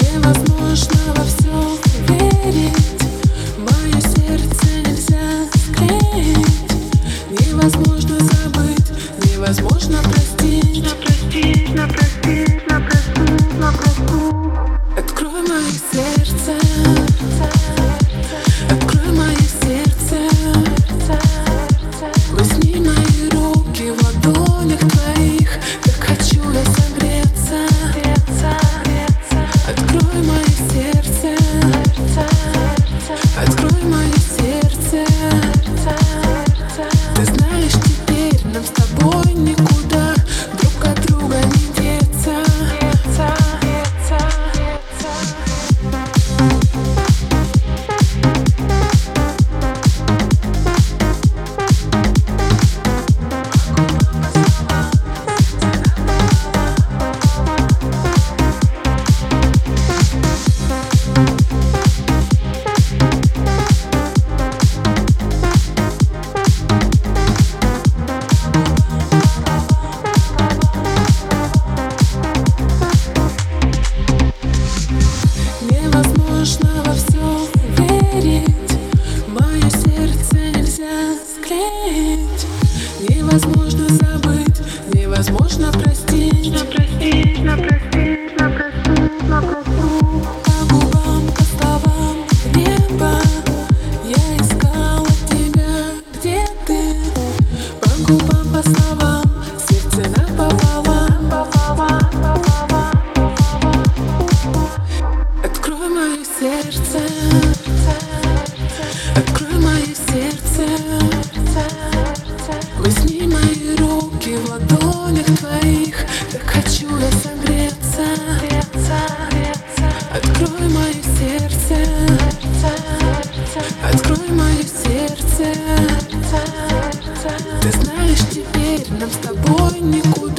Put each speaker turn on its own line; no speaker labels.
Невозможно склеить Невозможно забыть, невозможно простить, простить, простить Открой мое сердце. Открой мое сердце. Возьми мои руки в ладонях твоих. Так хочу я Открой мое сердце. Открой мое сердце, открой мое сердце, возьми мои руки в ладонях твоих, так хочу я. Открой мое сердце, открой мое сердце, ты знаешь тебя теперь нам с тобой никуда